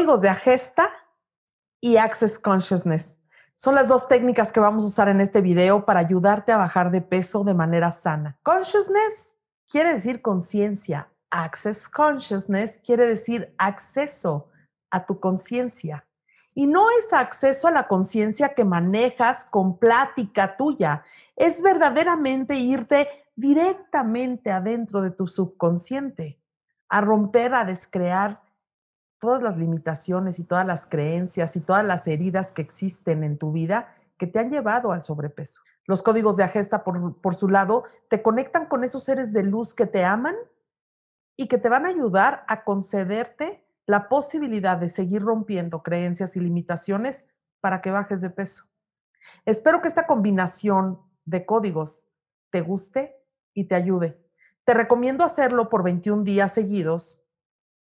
códigos de Agesta y Access Consciousness. Son las dos técnicas que vamos a usar en este video para ayudarte a bajar de peso de manera sana. Consciousness quiere decir conciencia. Access Consciousness quiere decir acceso a tu conciencia. Y no es acceso a la conciencia que manejas con plática tuya, es verdaderamente irte directamente adentro de tu subconsciente, a romper, a descrear todas las limitaciones y todas las creencias y todas las heridas que existen en tu vida que te han llevado al sobrepeso. Los códigos de Agesta, por, por su lado, te conectan con esos seres de luz que te aman y que te van a ayudar a concederte la posibilidad de seguir rompiendo creencias y limitaciones para que bajes de peso. Espero que esta combinación de códigos te guste y te ayude. Te recomiendo hacerlo por 21 días seguidos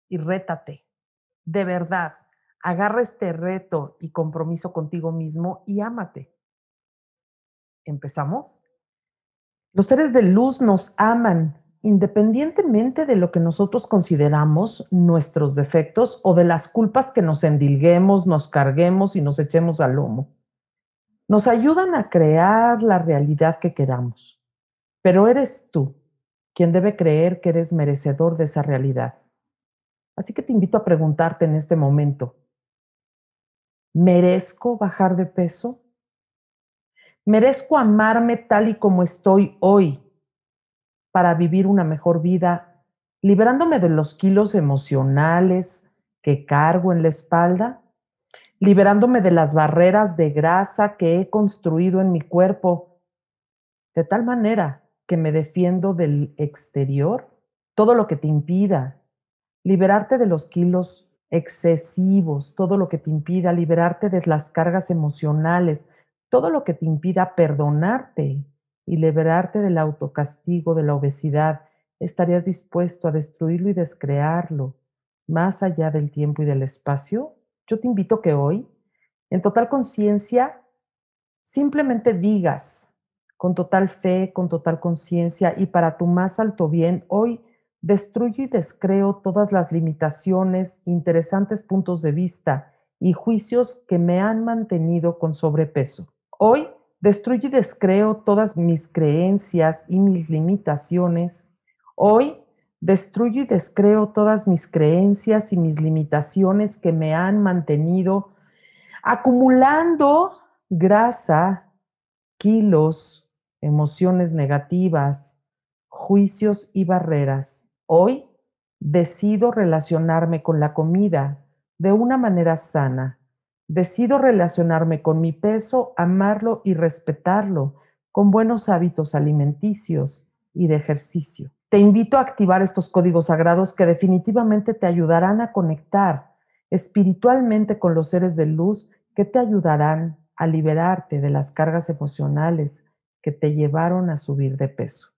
y rétate de verdad, agarra este reto y compromiso contigo mismo y ámate. ¿Empezamos? Los seres de luz nos aman independientemente de lo que nosotros consideramos nuestros defectos o de las culpas que nos endilguemos, nos carguemos y nos echemos al lomo. Nos ayudan a crear la realidad que queramos, pero eres tú quien debe creer que eres merecedor de esa realidad. Así que te invito a preguntarte en este momento, ¿merezco bajar de peso? ¿Merezco amarme tal y como estoy hoy para vivir una mejor vida, liberándome de los kilos emocionales que cargo en la espalda? liberándome de las barreras de grasa que he construido en mi cuerpo, de tal manera que me defiendo del exterior, todo lo que te impida liberarte de los kilos excesivos, todo lo que te impida, liberarte de las cargas emocionales, todo lo que te impida perdonarte y liberarte del autocastigo, de la obesidad, ¿estarías dispuesto a destruirlo y descrearlo más allá del tiempo y del espacio? Yo te invito que hoy, en total conciencia, simplemente digas con total fe, con total conciencia y para tu más alto bien, hoy destruyo y descreo todas las limitaciones, interesantes puntos de vista y juicios que me han mantenido con sobrepeso. Hoy destruyo y descreo todas mis creencias y mis limitaciones. Hoy destruyo y descreo todas mis creencias y mis limitaciones que me han mantenido acumulando grasa, kilos, emociones negativas, juicios y barreras Hoy decido relacionarme con la comida de una manera sana. Decido relacionarme con mi peso, amarlo y respetarlo, con buenos hábitos alimenticios y de ejercicio. Te invito a activar estos códigos sagrados que definitivamente te ayudarán a conectar espiritualmente con los seres de luz que te ayudarán a liberarte de las cargas emocionales que te llevaron a subir de peso.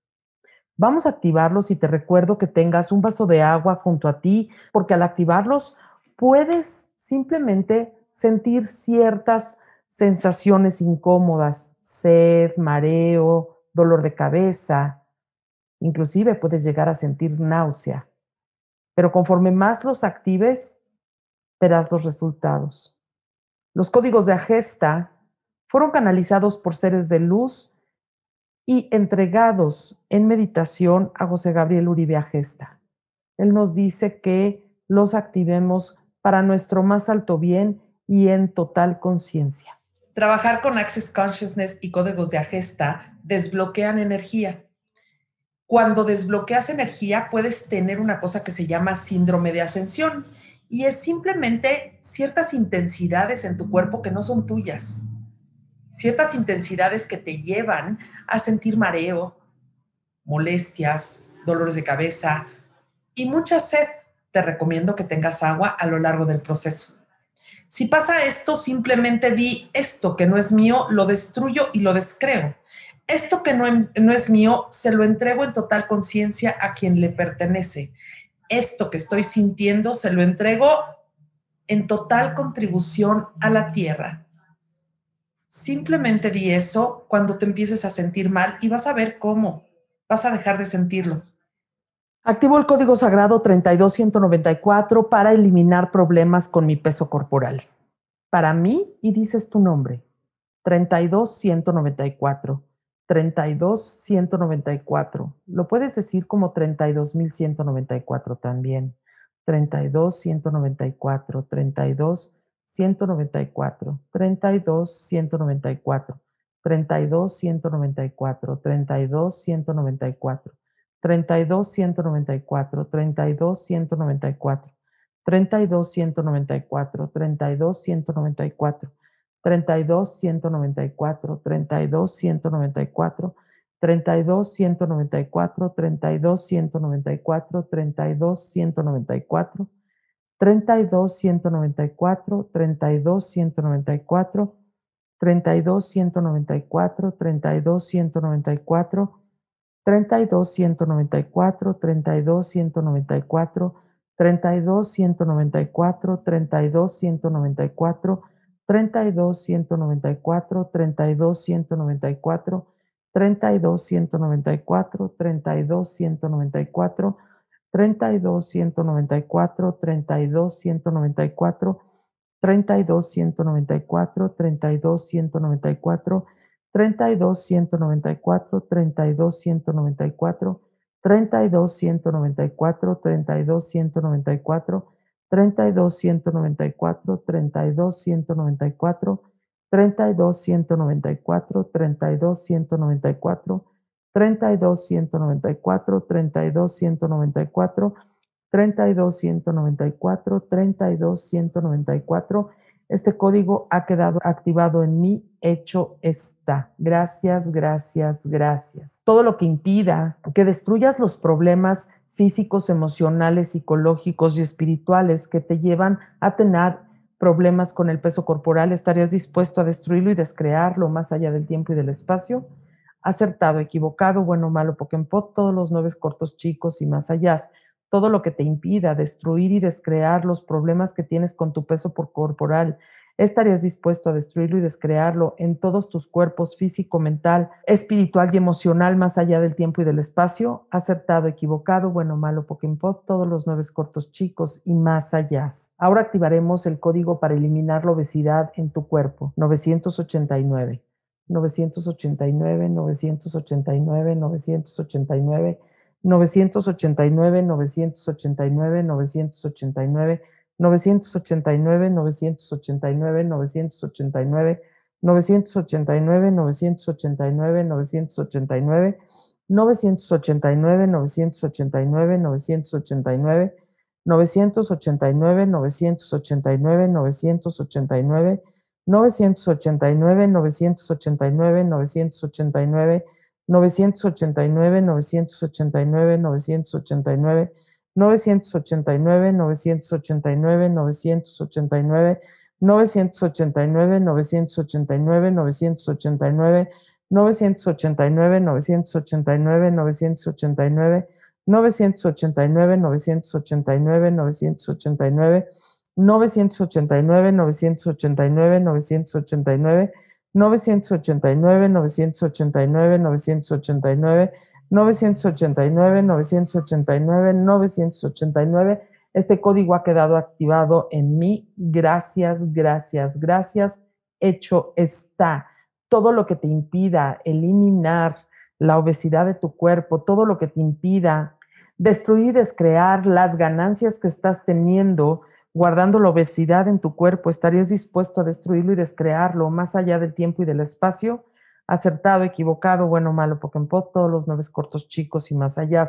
Vamos a activarlos y te recuerdo que tengas un vaso de agua junto a ti, porque al activarlos puedes simplemente sentir ciertas sensaciones incómodas, sed, mareo, dolor de cabeza, inclusive puedes llegar a sentir náusea. Pero conforme más los actives, verás los resultados. Los códigos de Agesta fueron canalizados por seres de luz y entregados en meditación a José Gabriel Uribe Agesta. Él nos dice que los activemos para nuestro más alto bien y en total conciencia. Trabajar con Access Consciousness y códigos de Agesta desbloquean energía. Cuando desbloqueas energía puedes tener una cosa que se llama síndrome de ascensión y es simplemente ciertas intensidades en tu cuerpo que no son tuyas ciertas intensidades que te llevan a sentir mareo, molestias, dolores de cabeza y mucha sed. Te recomiendo que tengas agua a lo largo del proceso. Si pasa esto, simplemente di esto que no es mío, lo destruyo y lo descreo. Esto que no, no es mío, se lo entrego en total conciencia a quien le pertenece. Esto que estoy sintiendo, se lo entrego en total contribución a la tierra. Simplemente di eso cuando te empieces a sentir mal y vas a ver cómo. Vas a dejar de sentirlo. Activo el código sagrado 32194 para eliminar problemas con mi peso corporal. Para mí, y dices tu nombre, 32194. 32194. Lo puedes decir como 32194 también. 32194, 32194, 32194, 32194, 32194. 32 194, 32 194, 32 194, 32 194, 32 194, 32 194, 32 194, 32 194, 32 194, 32 194, 32 194, 32 194, 32 194, 32 194, 32 194, 32 194, 32 194, 32 194, 32 194, 32 194, 32 194, 32 194, 32 194, 32 194, 32 194, 32 194, 32 194, 32 194, 32 194, 32 194, 32 194, 32 194, 32 194, 32 194, 32 194, 32 194, 32 194, este código ha quedado activado en mí, hecho está. Gracias, gracias, gracias. Todo lo que impida que destruyas los problemas físicos, emocionales, psicológicos y espirituales que te llevan a tener problemas con el peso corporal, ¿estarías dispuesto a destruirlo y descrearlo más allá del tiempo y del espacio? Acertado, equivocado, bueno, malo, Pokémon, todos los nueve cortos chicos y más allá todo lo que te impida destruir y descrear los problemas que tienes con tu peso por corporal. ¿Estarías dispuesto a destruirlo y descrearlo en todos tus cuerpos físico, mental, espiritual y emocional más allá del tiempo y del espacio? Acertado, equivocado, bueno, malo, Pokémon, todos los nueve cortos chicos y más allá. Ahora activaremos el código para eliminar la obesidad en tu cuerpo. 989. 989, 989, 989. 989, 989, 989, 989, 989, 989, 989, 989, 989, 989, 989, 989, 989, 989, 989, 989, 989, 989, 989, 989, 989, 989, 989, 989, 989, 989, 989, 989, 989, 989, 989, 989, 989, 989, 989, 989, 989, 989, 989, 989, 989, 989. Este código ha quedado activado en mí. Gracias, gracias, gracias. Hecho está. Todo lo que te impida eliminar la obesidad de tu cuerpo, todo lo que te impida destruir, descrear las ganancias que estás teniendo guardando la obesidad en tu cuerpo, ¿estarías dispuesto a destruirlo y descrearlo más allá del tiempo y del espacio? Acertado, equivocado, bueno, malo, Pokémon, todos los nueve cortos chicos y más allá.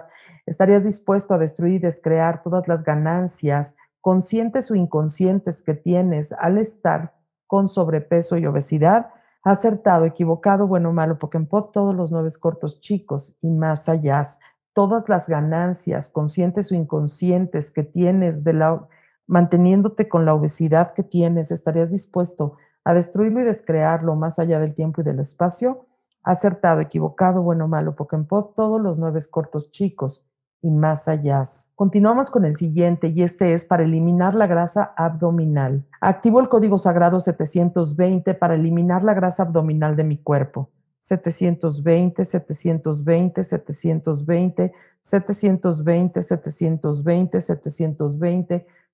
¿Estarías dispuesto a destruir y descrear todas las ganancias, conscientes o inconscientes, que tienes al estar con sobrepeso y obesidad? Acertado, equivocado, bueno, malo, Pokémon, todos los nueve cortos chicos y más allá. Todas las ganancias, conscientes o inconscientes, que tienes de la manteniéndote con la obesidad que tienes, ¿estarías dispuesto a destruirlo y descrearlo más allá del tiempo y del espacio? Acertado, equivocado, bueno, malo, Pokémon, todos los nueve cortos chicos y más allá. Continuamos con el siguiente y este es para eliminar la grasa abdominal. Activo el código sagrado 720 para eliminar la grasa abdominal de mi cuerpo. 720, 720, 720, 720, 720, 720,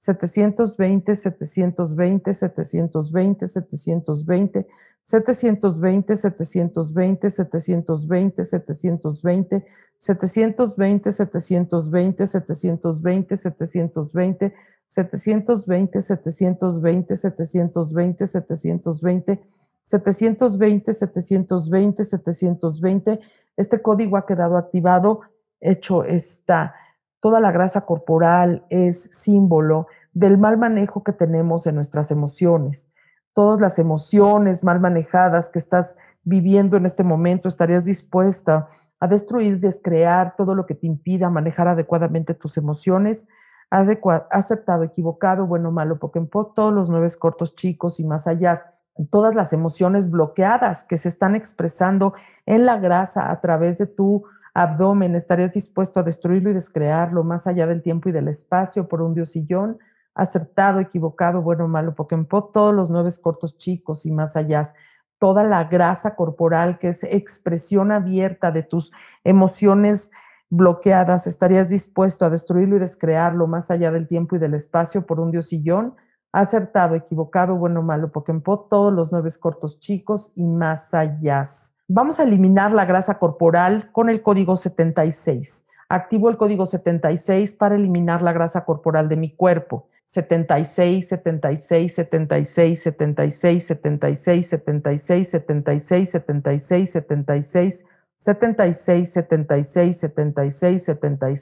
720, 720, 720, 720, 720, 720, 720, 720, 720, 720, 720, 720, 720, 720, 720, 720, 720, 720, 720. Este código ha quedado activado, hecho está. Toda la grasa corporal es símbolo del mal manejo que tenemos en nuestras emociones. Todas las emociones mal manejadas que estás viviendo en este momento, estarías dispuesta a destruir, descrear todo lo que te impida manejar adecuadamente tus emociones, aceptado, equivocado, bueno, malo, Pokémon, todos los nueve cortos chicos y más allá, todas las emociones bloqueadas que se están expresando en la grasa a través de tu abdomen, estarías dispuesto a destruirlo y descrearlo más allá del tiempo y del espacio por un diosillón, acertado, equivocado, bueno, malo, Pokémon, todos los nueve cortos chicos y más allá, toda la grasa corporal que es expresión abierta de tus emociones bloqueadas, estarías dispuesto a destruirlo y descrearlo más allá del tiempo y del espacio por un diosillón, acertado, equivocado, bueno, malo, Pokémon, todos los nueve cortos chicos y más allá. Vamos a eliminar la grasa corporal con el código 76. Activo el código 76 para eliminar la grasa corporal de mi cuerpo. 76, 76, 76, 76, 76, 76, 76, 76, 76, 76, 76, 76, 76, 76,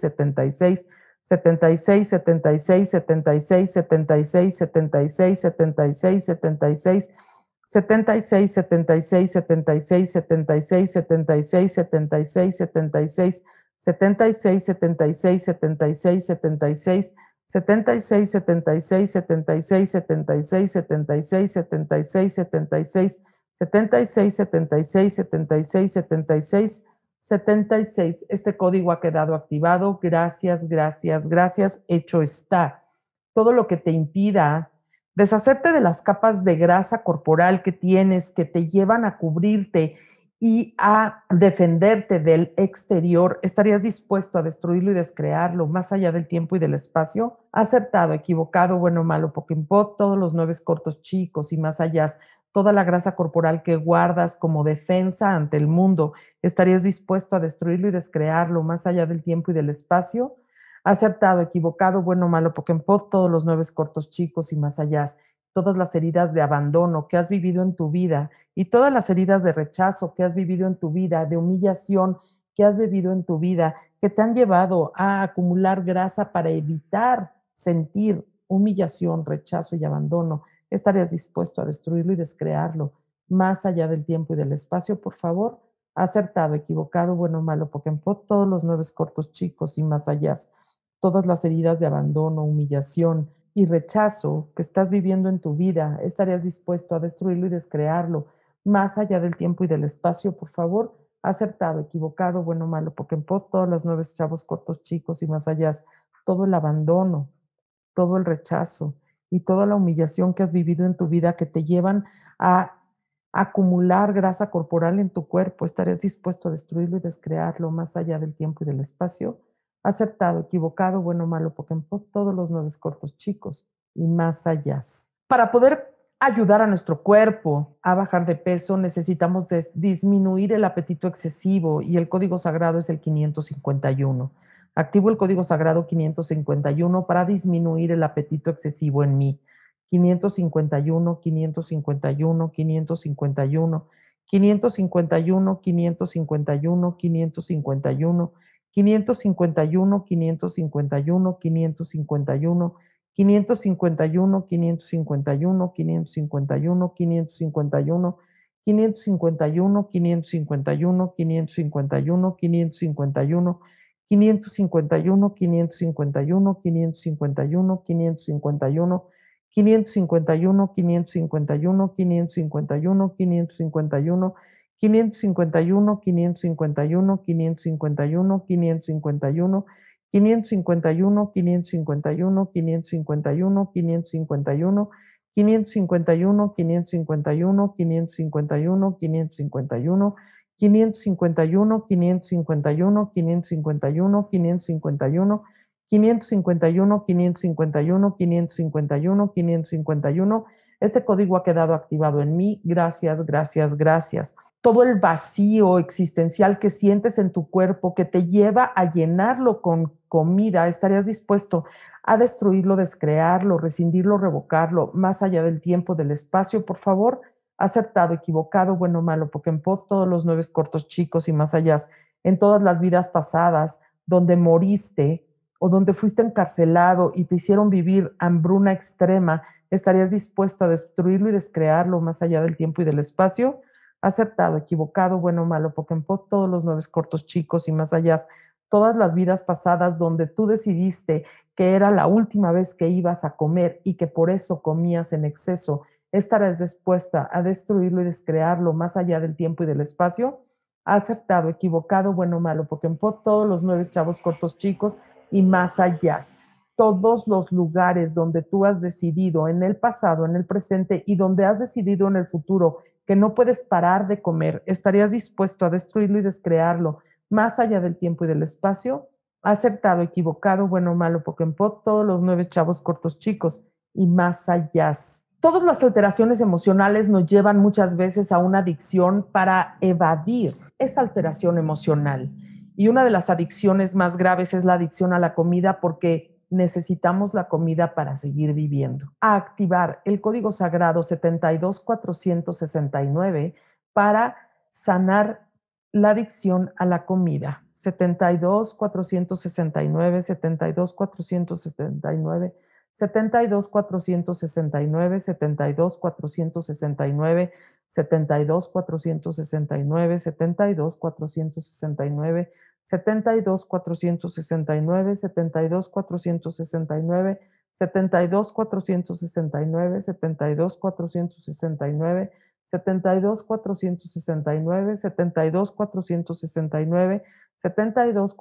76, 76, 76, 76, 76, 76, 76, 76, 76, 76, 76, 76, 76, 76, 76, 76, 76, 76, 76, 76, 76, 76, 76, 76, 76, 76, 76, 76, 76, 76, 76. Este código ha quedado activado. Gracias, gracias, gracias. Hecho está. Todo lo que te impida deshacerte de las capas de grasa corporal que tienes que te llevan a cubrirte y a defenderte del exterior, ¿estarías dispuesto a destruirlo y descrearlo más allá del tiempo y del espacio? Acertado, equivocado, bueno, malo, Pokémon, todos los nueve cortos chicos y más allá, toda la grasa corporal que guardas como defensa ante el mundo, ¿estarías dispuesto a destruirlo y descrearlo más allá del tiempo y del espacio? Acertado, equivocado, bueno, malo, Pokémon, todos los nueve cortos chicos y más allá, todas las heridas de abandono que has vivido en tu vida y todas las heridas de rechazo que has vivido en tu vida, de humillación que has vivido en tu vida, que te han llevado a acumular grasa para evitar sentir humillación, rechazo y abandono, estarías dispuesto a destruirlo y descrearlo más allá del tiempo y del espacio, por favor. Acertado, equivocado, bueno, malo, Pokémon, todos los nueve cortos chicos y más allá todas las heridas de abandono, humillación y rechazo que estás viviendo en tu vida, estarías dispuesto a destruirlo y descrearlo más allá del tiempo y del espacio, por favor. Acertado, equivocado, bueno, malo, porque en todos los nueve chavos cortos, chicos y más allá, todo el abandono, todo el rechazo y toda la humillación que has vivido en tu vida que te llevan a acumular grasa corporal en tu cuerpo, estarías dispuesto a destruirlo y descrearlo más allá del tiempo y del espacio acertado, equivocado, bueno, malo, Pokémon, todos los nueve cortos chicos y más allá. Para poder ayudar a nuestro cuerpo a bajar de peso, necesitamos disminuir el apetito excesivo y el código sagrado es el 551. Activo el código sagrado 551 para disminuir el apetito excesivo en mí. 551, 551, 551, 551, 551, 551, 551, 551, 551, 551, 551, 551, 551, 551, 551, 551, 551, 551, 551, 551, 551, 551, 551, 551, 551, 551, 551, 551, 551, 551, 551, 551, 551, 551, 551, 551, 551, 551, 551, 551, 551, 551, 551, 551, 551, 551. Este código ha quedado activado en mí. Gracias, gracias, gracias. Todo el vacío existencial que sientes en tu cuerpo, que te lleva a llenarlo con comida, estarías dispuesto a destruirlo, descrearlo, rescindirlo, revocarlo, más allá del tiempo, del espacio, por favor acertado, equivocado, bueno, malo, porque en todos los nueve cortos chicos y más allá, en todas las vidas pasadas, donde moriste o donde fuiste encarcelado y te hicieron vivir hambruna extrema, ¿estarías dispuesto a destruirlo y descrearlo más allá del tiempo y del espacio? Acertado, equivocado, bueno, malo, en todos los nueve cortos chicos y más allá, todas las vidas pasadas donde tú decidiste que era la última vez que ibas a comer y que por eso comías en exceso estarás dispuesta a destruirlo y descrearlo más allá del tiempo y del espacio, acertado, equivocado, bueno malo, en todos los nueve chavos cortos chicos y más allá, todos los lugares donde tú has decidido en el pasado, en el presente y donde has decidido en el futuro que no puedes parar de comer, estarías dispuesto a destruirlo y descrearlo más allá del tiempo y del espacio, acertado, equivocado, bueno malo, en todos los nueve chavos cortos chicos y más allá. Todas las alteraciones emocionales nos llevan muchas veces a una adicción para evadir esa alteración emocional. Y una de las adicciones más graves es la adicción a la comida porque necesitamos la comida para seguir viviendo. A activar el código sagrado 72469 para sanar la adicción a la comida. 72469, 72469 72 469, 72 469, 72 469, 72 469, 72 469, 72 469, 72 469, 72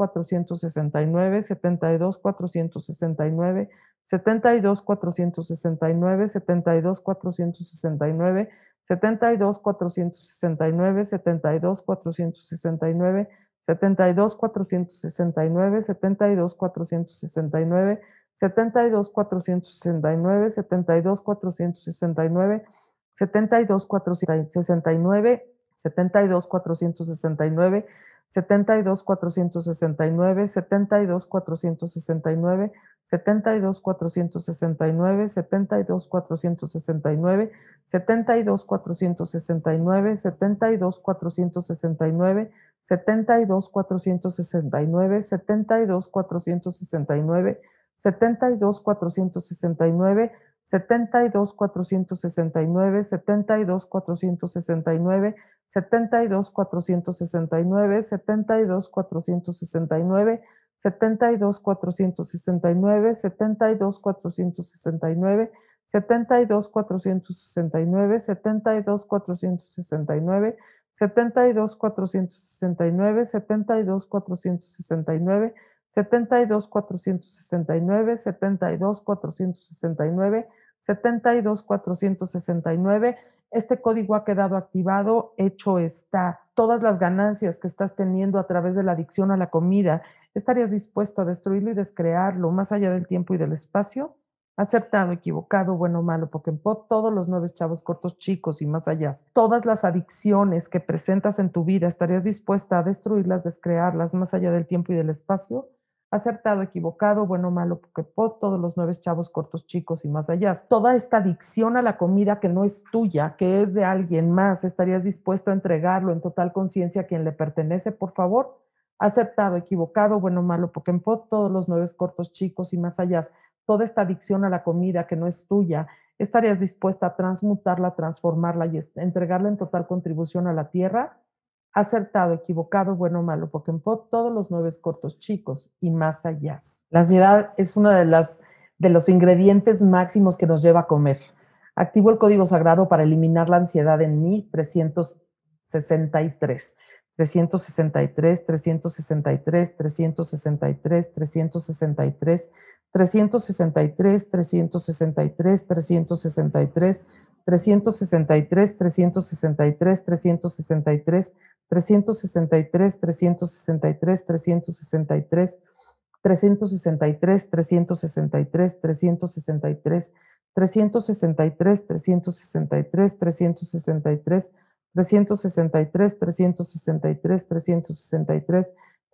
469, 72 469, 72 469, 72 469, 72 469, 72 469, 72 469, 72 469, 72 469, 72 469, 72 469, 72 469, 72 469, 72 469, 72 469, 72 469, 72 469, 72 469, 72 469, 72 469, 72 469, 72 469, 72 469, 72 469, 72 469, 72469, 72469, 72469, 72469, 72469. Este código ha quedado activado, hecho está. Todas las ganancias que estás teniendo a través de la adicción a la comida, ¿estarías dispuesto a destruirlo y descrearlo más allá del tiempo y del espacio? Acertado, equivocado, bueno malo, en todos los nueve chavos cortos chicos y más allá, todas las adicciones que presentas en tu vida, ¿estarías dispuesta a destruirlas, descrearlas más allá del tiempo y del espacio? acertado, equivocado, bueno, malo, por todos los nueve chavos cortos, chicos y más allá. Toda esta adicción a la comida que no es tuya, que es de alguien más, ¿estarías dispuesto a entregarlo en total conciencia a quien le pertenece, por favor? Acertado, equivocado, bueno, malo, en todos los nueve cortos, chicos y más allá, toda esta adicción a la comida que no es tuya, ¿estarías dispuesta a transmutarla, transformarla y entregarla en total contribución a la tierra? acertado, equivocado, bueno, malo, Pokémon, todos los nueve cortos chicos y más allá. La ansiedad es uno de, de los ingredientes máximos que nos lleva a comer. Activo el código sagrado para eliminar la ansiedad en mí, 363. 363, 363, 363, 363, 363, 363, 363, 363, 363, 363, 363, 363, 363, 363, 363, 363, 363, 363, 363, 363, 363, 363, 363,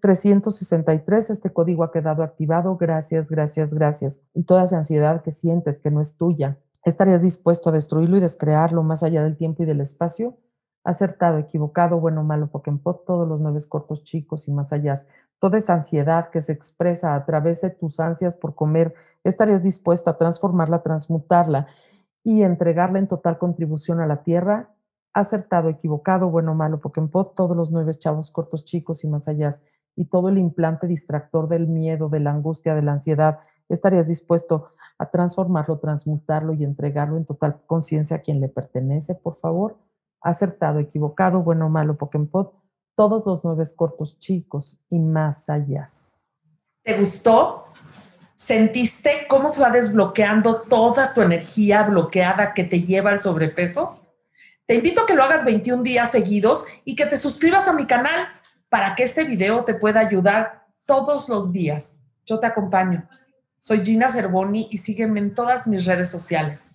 363, este código ha quedado activado. Gracias, gracias, gracias. Y toda esa ansiedad que sientes que no es tuya, ¿estarías dispuesto a destruirlo y descrearlo más allá del tiempo y del espacio? acertado, equivocado, bueno, malo, Pokémon, todos los nueve cortos chicos y más allá. Toda esa ansiedad que se expresa a través de tus ansias por comer, estarías dispuesta a transformarla, transmutarla y entregarla en total contribución a la tierra. Acertado, equivocado, bueno, malo, Pokémon, todos los nueve chavos cortos chicos y más allá. Y todo el implante distractor del miedo, de la angustia, de la ansiedad, estarías dispuesto a transformarlo, transmutarlo y entregarlo en total conciencia a quien le pertenece, por favor acertado, equivocado, bueno, malo, Pokémon, todos los nueve cortos chicos y más allá. ¿Te gustó? ¿Sentiste cómo se va desbloqueando toda tu energía bloqueada que te lleva al sobrepeso? Te invito a que lo hagas 21 días seguidos y que te suscribas a mi canal para que este video te pueda ayudar todos los días. Yo te acompaño. Soy Gina Cervoni y sígueme en todas mis redes sociales.